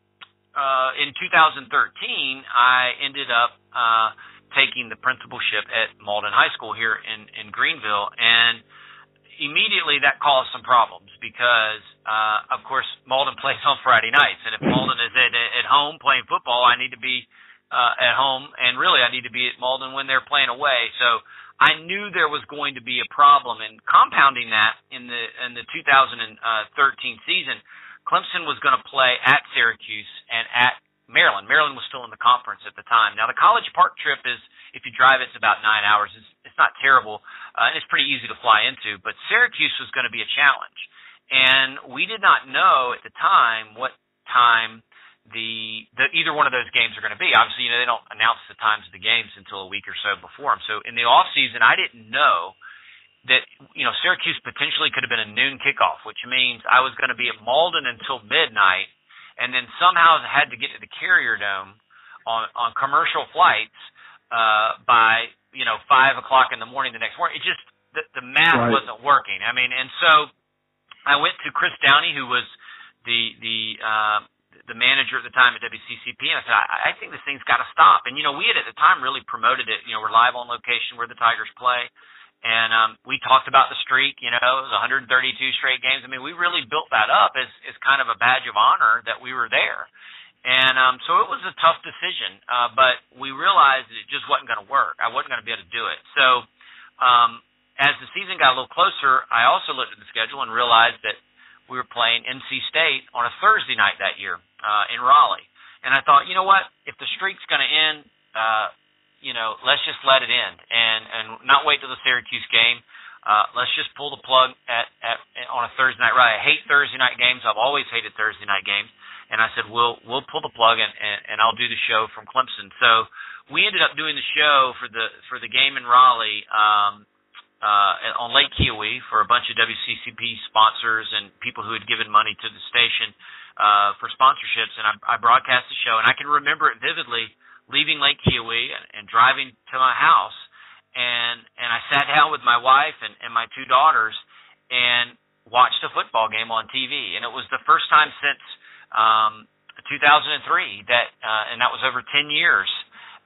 uh, in 2013, I ended up. Uh, taking the principalship at Mauldin High School here in in Greenville, and immediately that caused some problems because, uh, of course, Mauldin plays on Friday nights, and if Mauldin is at at home playing football, I need to be uh, at home, and really I need to be at Mauldin when they're playing away. So I knew there was going to be a problem, and compounding that in the in the 2013 season, Clemson was going to play at Syracuse and at Maryland. Maryland was still in the conference at the time. Now the College Park trip is, if you drive, it's about nine hours. It's, it's not terrible, uh, and it's pretty easy to fly into. But Syracuse was going to be a challenge, and we did not know at the time what time the, the either one of those games are going to be. Obviously, you know they don't announce the times of the games until a week or so before them. So in the off season, I didn't know that you know Syracuse potentially could have been a noon kickoff, which means I was going to be at Mauldin until midnight and then somehow had to get to the Carrier Dome on on commercial flights uh, by you know five o'clock in the morning the next morning. It just the, the math right. wasn't working. I mean, and so I went to Chris Downey, who was the the uh, the manager at the time at WCCP, and I said, I, I think this thing's got to stop. And you know, we had at the time really promoted it. You know, we're live on location where the Tigers play. And um, we talked about the streak, you know, it was 132 straight games. I mean, we really built that up as, as kind of a badge of honor that we were there. And um, so it was a tough decision, uh, but we realized it just wasn't going to work. I wasn't going to be able to do it. So um, as the season got a little closer, I also looked at the schedule and realized that we were playing NC State on a Thursday night that year uh, in Raleigh. And I thought, you know what? If the streak's going to end, uh, you know, let's just let it end and and not wait till the Syracuse game. Uh, let's just pull the plug at, at on a Thursday night. Right, I hate Thursday night games. I've always hated Thursday night games. And I said, we'll we'll pull the plug and, and and I'll do the show from Clemson. So we ended up doing the show for the for the game in Raleigh um, uh, on Lake Keowee for a bunch of WCCP sponsors and people who had given money to the station uh, for sponsorships. And I, I broadcast the show, and I can remember it vividly leaving Lake Keowee and, and driving to my house, and and I sat down with my wife and, and my two daughters and watched a football game on TV, and it was the first time since um, 2003 that, uh, and that was over 10 years,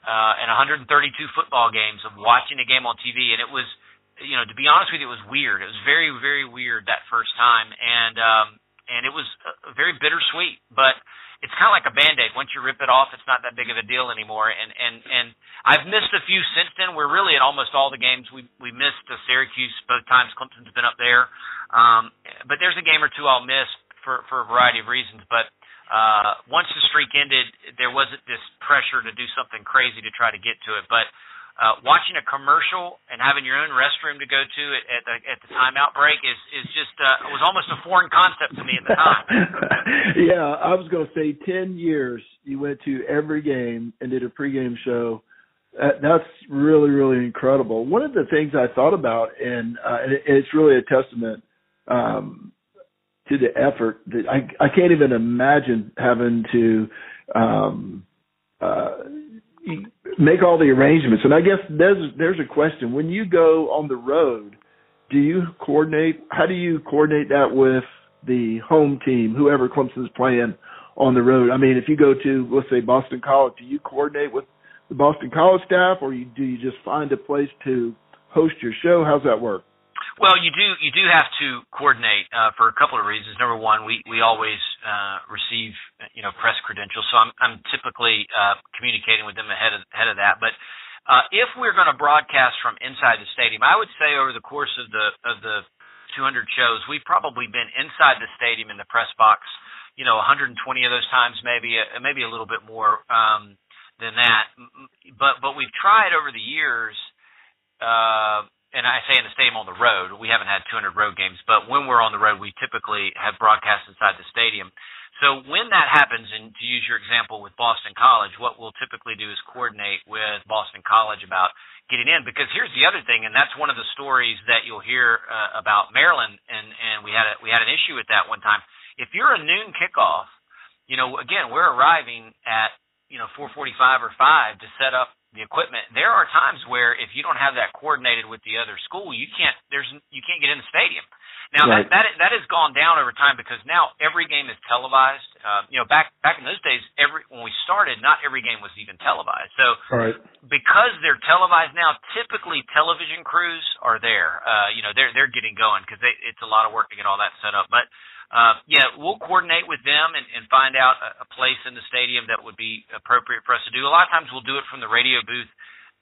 uh, and 132 football games of watching a game on TV, and it was, you know, to be honest with you, it was weird. It was very, very weird that first time, and um, and it was very bittersweet, but it's kind of like a band-aid. Once you rip it off, it's not that big of a deal anymore. And and and I've missed a few since then. We're really at almost all the games. We we missed uh, Syracuse both times. Clemson's been up there, um, but there's a game or two I'll miss for for a variety of reasons. But uh, once the streak ended, there wasn't this pressure to do something crazy to try to get to it. But uh, watching a commercial and having your own restroom to go to at, at the at the timeout break is is just uh, was almost a foreign concept to me at the time. yeah, I was going to say ten years. You went to every game and did a pregame show. Uh, that's really really incredible. One of the things I thought about, and, uh, and it's really a testament um, to the effort that I I can't even imagine having to. Um, uh, make all the arrangements. And I guess there's there's a question when you go on the road, do you coordinate? How do you coordinate that with the home team, whoever Clemson's playing on the road? I mean, if you go to let's say Boston College, do you coordinate with the Boston College staff, or you, do you just find a place to host your show? How's that work? Well, you do you do have to coordinate uh, for a couple of reasons. Number one, we we always uh, receive you know press credentials, so I'm I'm typically uh, communicating with them ahead of ahead of that. But uh, if we're going to broadcast from inside the stadium, I would say over the course of the of the 200 shows, we've probably been inside the stadium in the press box, you know, 120 of those times, maybe uh, maybe a little bit more. Um, than that. But but we've tried over the years, uh, and I say in the stadium on the road. We haven't had 200 road games, but when we're on the road, we typically have broadcasts inside the stadium. So when that happens, and to use your example with Boston College, what we'll typically do is coordinate with Boston College about getting in. Because here's the other thing, and that's one of the stories that you'll hear uh, about Maryland, and and we had a, we had an issue with that one time. If you're a noon kickoff, you know, again, we're arriving at you know 4:45 or 5 to set up the equipment. There are times where if you don't have that coordinated with the other school, you can't there's you can't get in the stadium. Now right. that, that that has gone down over time because now every game is televised. Uh, you know, back back in those days, every when we started, not every game was even televised. So right. because they're televised now, typically television crews are there. Uh, you know, they're they're getting going because it's a lot of work to get all that set up. But uh, yeah, we'll coordinate with them and, and find out a, a place in the stadium that would be appropriate for us to do. A lot of times we'll do it from the radio booth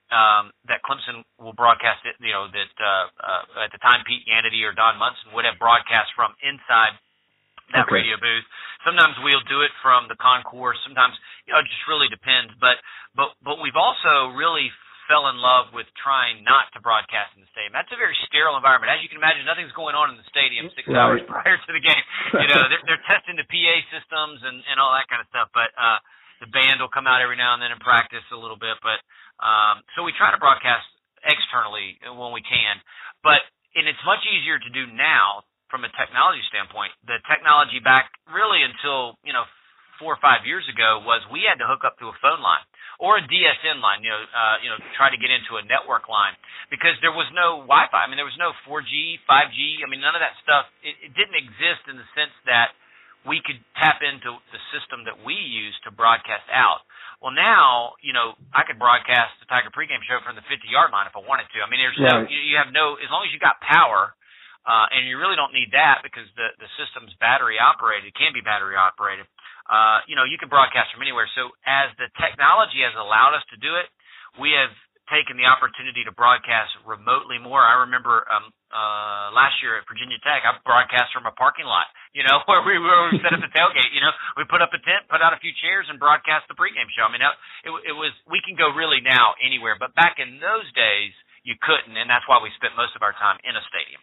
um, that Clemson will broadcast it, you know, that uh, uh, at the time Pete Yanity or Don Munson would have broadcast from inside that okay. radio booth. Sometimes we'll do it from the concourse. Sometimes, you know, it just really depends. But but but we've also really fell in love with trying not to broadcast in the stadium. That's a very sterile environment. As you can imagine, nothing's going on in the stadium six right. hours prior to the game. You know, they're, they're testing the PA systems and and all that kind of stuff. But uh, the band will come out every now and then and practice a little bit. But um, so we try to broadcast externally when we can, but and it's much easier to do now from a technology standpoint. The technology back really until you know four or five years ago was we had to hook up to a phone line or a DSN line, you know, uh, you know, try to get into a network line because there was no Wi-Fi. I mean, there was no 4G, 5G. I mean, none of that stuff. It, it didn't exist in the sense that we could tap into the system that we use to broadcast out. Well, now you know I could broadcast the Tiger pregame show from the 50 yard line if I wanted to. I mean, there's right. no you have no as long as you got power, uh, and you really don't need that because the the system's battery operated. It can be battery operated. Uh, you know, you can broadcast from anywhere. So as the technology has allowed us to do it, we have taken the opportunity to broadcast remotely more. I remember um, uh, last year at Virginia Tech, I broadcast from a parking lot. You know, where we were we set up the tailgate. You know, we put up a tent, put out a few chairs, and broadcast the pregame show. I mean, it, it was we can go really now anywhere, but back in those days you couldn't, and that's why we spent most of our time in a stadium.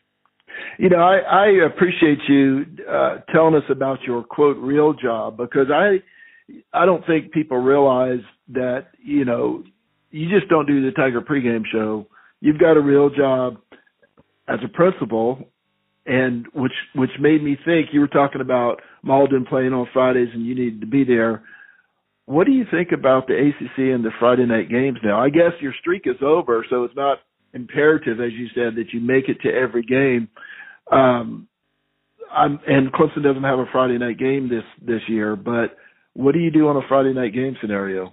You know, I, I appreciate you uh, telling us about your quote real job because I I don't think people realize that you know you just don't do the Tiger pregame show. You've got a real job as a principal, and which which made me think you were talking about Mauldin playing on Fridays and you needed to be there. What do you think about the ACC and the Friday night games now? I guess your streak is over, so it's not imperative, as you said, that you make it to every game. Um, I'm, and Clemson doesn't have a Friday night game this this year, but what do you do on a Friday night game scenario?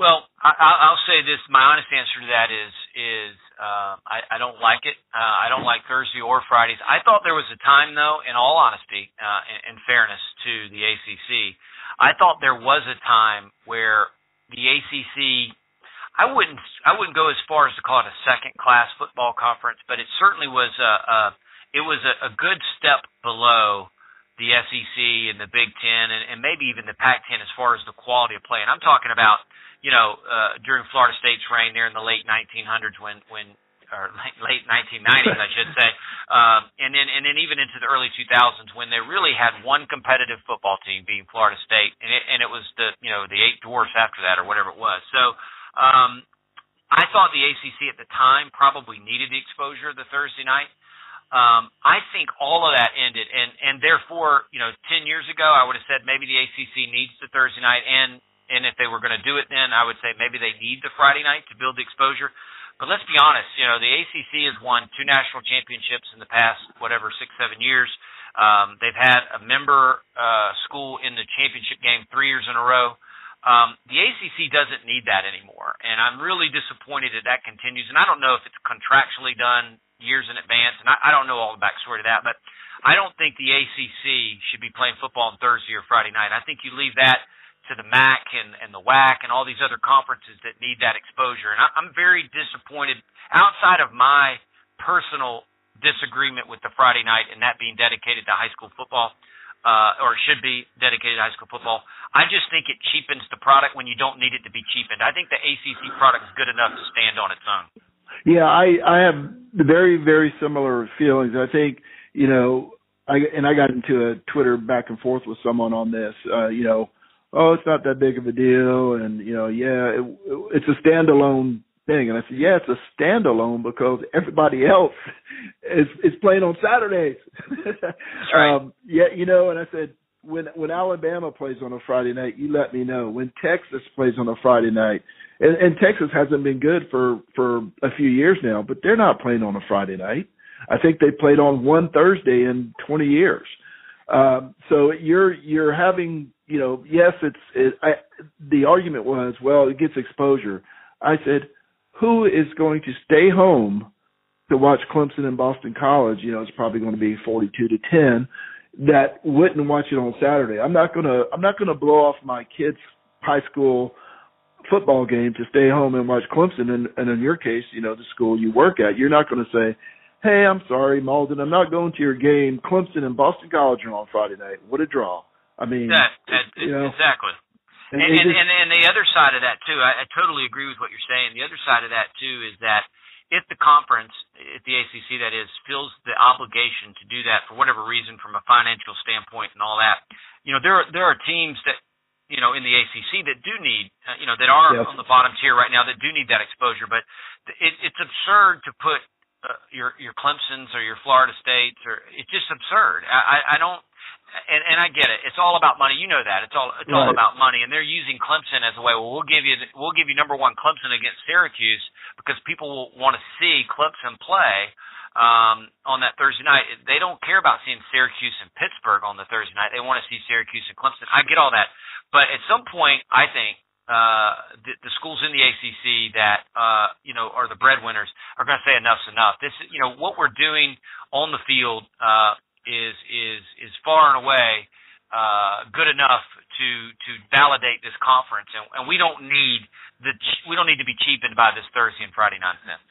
Well, I, will say this. My honest answer to that is is uh, I, I don't like it. Uh, I don't like Thursday or Fridays. I thought there was a time, though, in all honesty, uh, in, in fairness to the ACC, I thought there was a time where the ACC. I wouldn't I wouldn't go as far as to call it a second class football conference, but it certainly was a, a it was a, a good step below the SEC and the Big Ten and, and maybe even the Pac-10 as far as the quality of play. And I'm talking about you know, uh, during Florida State's reign there in the late 1900s when when or late 1990s, I should say, um, and then and then even into the early 2000s when they really had one competitive football team, being Florida State, and it, and it was the you know the eight dwarfs after that or whatever it was. So um, I thought the ACC at the time probably needed the exposure of the Thursday night. Um, I think all of that ended, and and therefore, you know, ten years ago, I would have said maybe the ACC needs the Thursday night, and and if they were going to do it then, I would say maybe they need the Friday night to build the exposure. But let's be honest, you know, the ACC has won two national championships in the past, whatever, six, seven years. Um, they've had a member uh, school in the championship game three years in a row. Um, the ACC doesn't need that anymore, and I'm really disappointed that that continues. And I don't know if it's contractually done years in advance, and I, I don't know all the backstory to that, but I don't think the ACC should be playing football on Thursday or Friday night. I think you leave that to the MAC and, and the WAC and all these other conferences that need that exposure. And I, I'm very disappointed outside of my personal disagreement with the Friday night and that being dedicated to high school football. Uh, or should be dedicated to high school football. I just think it cheapens the product when you don't need it to be cheapened. I think the ACC product is good enough to stand on its own. Yeah, I I have very very similar feelings. I think you know I and I got into a Twitter back and forth with someone on this. Uh, you know, oh, it's not that big of a deal, and you know, yeah, it, it's a standalone thing. And I said, yeah, it's a standalone because everybody else is is playing on Saturdays. right. um, yeah, you know, and I said when when Alabama plays on a Friday night, you let me know. When Texas plays on a Friday night, and, and Texas hasn't been good for for a few years now, but they're not playing on a Friday night. I think they played on one Thursday in 20 years. Um, so you're you're having you know yes it's it, I, the argument was well it gets exposure. I said who is going to stay home to watch Clemson and Boston College? You know it's probably going to be 42 to 10 that wouldn't watch it on Saturday. I'm not gonna I'm not gonna blow off my kids' high school football game to stay home and watch Clemson. And, and in your case, you know the school you work at, you're not going to say hey, I'm sorry, Mauldin, I'm not going to your game. Clemson and Boston College are on Friday night. What a draw! I mean, that, that, you know, exactly. And and, and, and the other side of that too, I, I totally agree with what you're saying. The other side of that too is that if the conference, if the ACC that is, feels the obligation to do that for whatever reason, from a financial standpoint and all that, you know, there are, there are teams that you know in the ACC that do need uh, you know that are yes. on the bottom tier right now that do need that exposure. But it, it's absurd to put uh, your your Clemson's or your Florida States or it's just absurd. I I don't and and I get it. It's all about money. You know that. It's all it's right. all about money and they're using Clemson as a way. Well, we'll give you we'll give you number 1 Clemson against Syracuse because people will want to see Clemson play um on that Thursday night. They don't care about seeing Syracuse and Pittsburgh on the Thursday night. They want to see Syracuse and Clemson. I get all that. But at some point, I think uh, the, the schools in the ACC that uh, you know are the breadwinners are going to say enough's enough. This, is you know, what we're doing on the field uh, is is is far and away uh, good enough to to validate this conference, and, and we don't need the we don't need to be cheapened by this Thursday and Friday nonsense.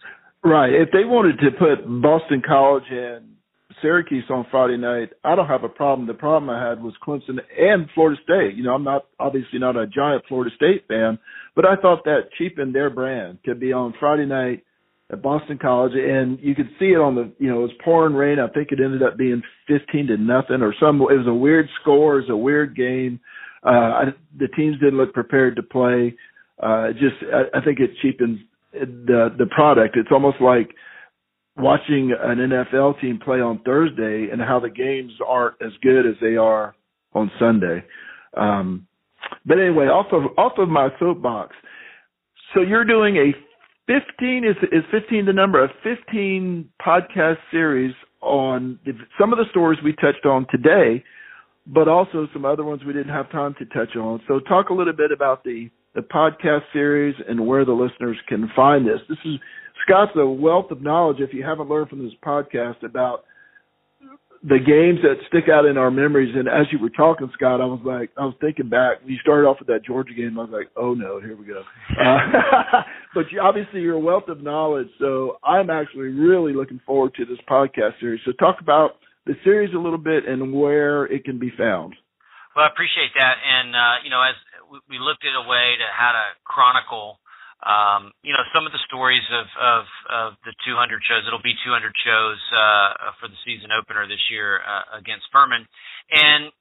Right. If they wanted to put Boston College and Syracuse on Friday night, I don't have a problem. The problem I had was Clemson and Florida State. You know, I'm not obviously not a giant Florida State fan, but I thought that cheapened their brand to be on Friday night at Boston College, and you could see it on the. You know, it was pouring rain. I think it ended up being 15 to nothing or some. It was a weird score. It was a weird game. Uh, I, the teams didn't look prepared to play. Uh, just, I, I think it cheapens the the product. It's almost like watching an NFL team play on Thursday and how the games aren't as good as they are on Sunday. Um, but anyway, off of off of my soapbox. So you're doing a 15 is is 15 the number of 15 podcast series on some of the stories we touched on today, but also some other ones we didn't have time to touch on. So talk a little bit about the the podcast series and where the listeners can find this. This is Scott's a wealth of knowledge. If you haven't learned from this podcast about the games that stick out in our memories, and as you were talking, Scott, I was like, I was thinking back. You started off with that Georgia game. I was like, oh no, here we go. Uh, but you, obviously, you're a wealth of knowledge, so I'm actually really looking forward to this podcast series. So, talk about the series a little bit and where it can be found. Well, I appreciate that, and uh, you know, as we looked at a way to how to chronicle um, you know, some of the stories of, of, of the 200 shows. It'll be 200 shows uh, for the season opener this year uh, against Furman, and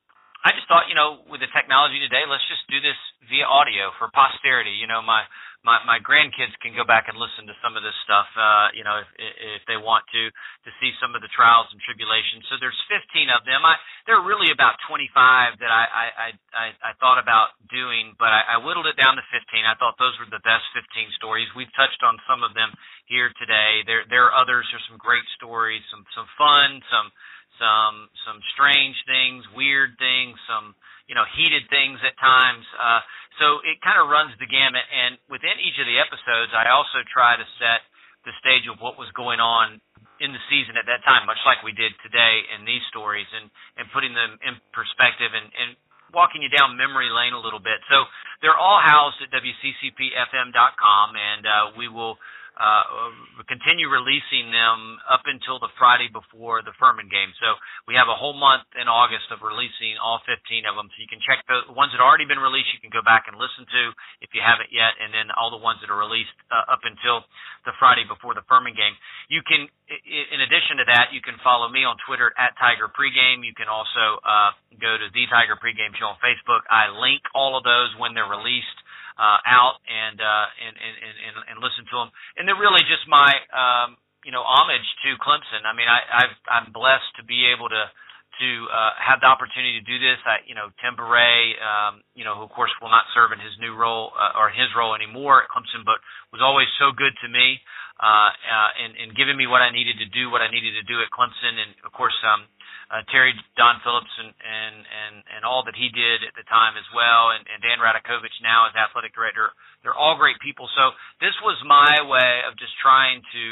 I just thought, you know, with the technology today, let's just do this via audio for posterity. You know, my my my grandkids can go back and listen to some of this stuff, uh, you know, if if they want to to see some of the trials and tribulations. So there's 15 of them. I there are really about 25 that I I I, I thought about doing, but I, I whittled it down to 15. I thought those were the best 15 stories. We've touched on some of them here today. There there are others. There's some great stories, some some fun, some some some strange things, weird things, some you know heated things at times. Uh, so it kind of runs the gamut. And within each of the episodes, I also try to set the stage of what was going on in the season at that time, much like we did today in these stories, and and putting them in perspective and and walking you down memory lane a little bit. So they're all housed at WCCPFM.com, and uh, we will uh, continue releasing them up until the Friday before the Furman game. So we have a whole month in August of releasing all 15 of them. So you can check the ones that already been released. You can go back and listen to if you haven't yet, and then all the ones that are released uh, up until the Friday before the Furman game. You can, in addition to that, you can follow me on Twitter at Tiger Pregame. You can also uh, go to the Tiger Pregame Show on Facebook. I link all of those when they're released uh, out and, uh, and, and and and listen to them. And they're really just my um, you know homage to Clemson. I mean, I, I've, I'm blessed to be able to to uh, have the opportunity to do this. I, you know, Tim Bourret, um, you know, who of course will not serve in his new role uh, or his role anymore at Clemson, but was always so good to me uh, uh, and, and giving me what I needed to do, what I needed to do at Clemson, and of course, um, uh, Terry Don Phillips and, and and and all that he did at the time as well, and, and Dan Radakovich now as athletic director. They're all great people. So this was my way of just trying to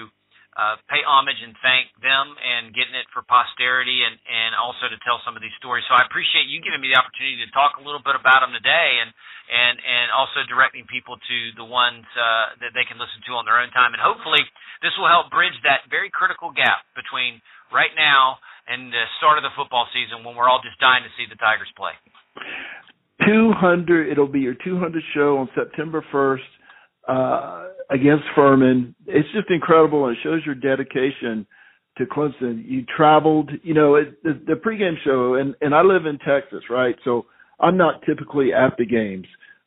uh, pay homage and thank them and getting it for posterity and and also to tell some of these stories. So I appreciate you giving me the opportunity to talk a little bit about them today and and and also directing people to the ones uh, that they can listen to on their own time. And hopefully this will help bridge that very critical gap between right now and the start of the football season when we're all just dying to see the Tigers play. 200. It'll be your 200 show on September 1st uh, against Furman. It's just incredible, and it shows your dedication to Clemson. You traveled, you know, it, the, the pregame show, and and I live in Texas, right? So I'm not typically at the games,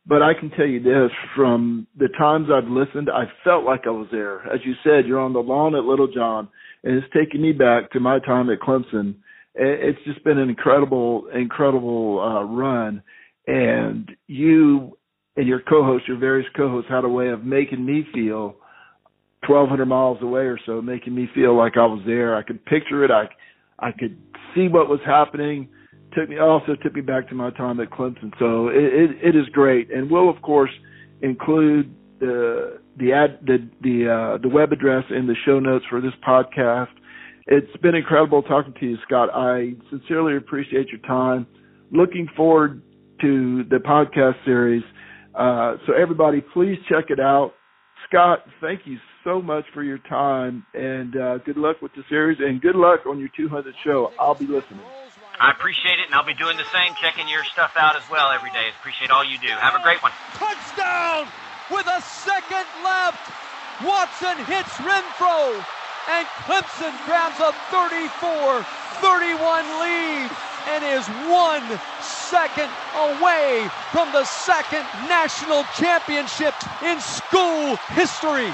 but I can tell you this: from the times I've listened, I felt like I was there. As you said, you're on the lawn at Littlejohn, and it's taken me back to my time at Clemson. It's just been an incredible, incredible uh, run, and you and your co-hosts, your various co-hosts, had a way of making me feel 1,200 miles away or so, making me feel like I was there. I could picture it. I I could see what was happening. Took me also took me back to my time at Clemson. So it, it, it is great, and we'll of course include the the ad the the uh, the web address in the show notes for this podcast. It's been incredible talking to you, Scott. I sincerely appreciate your time. Looking forward to the podcast series. Uh, so everybody, please check it out. Scott, thank you so much for your time, and uh, good luck with the series, and good luck on your 200 show. I'll be listening. I appreciate it, and I'll be doing the same, checking your stuff out as well every day. Appreciate all you do. Have a great one. Touchdown! with a second left. Watson hits Renfrow, and Clemson grabs a 34 31 lead and is one second away from the second national championship in school history.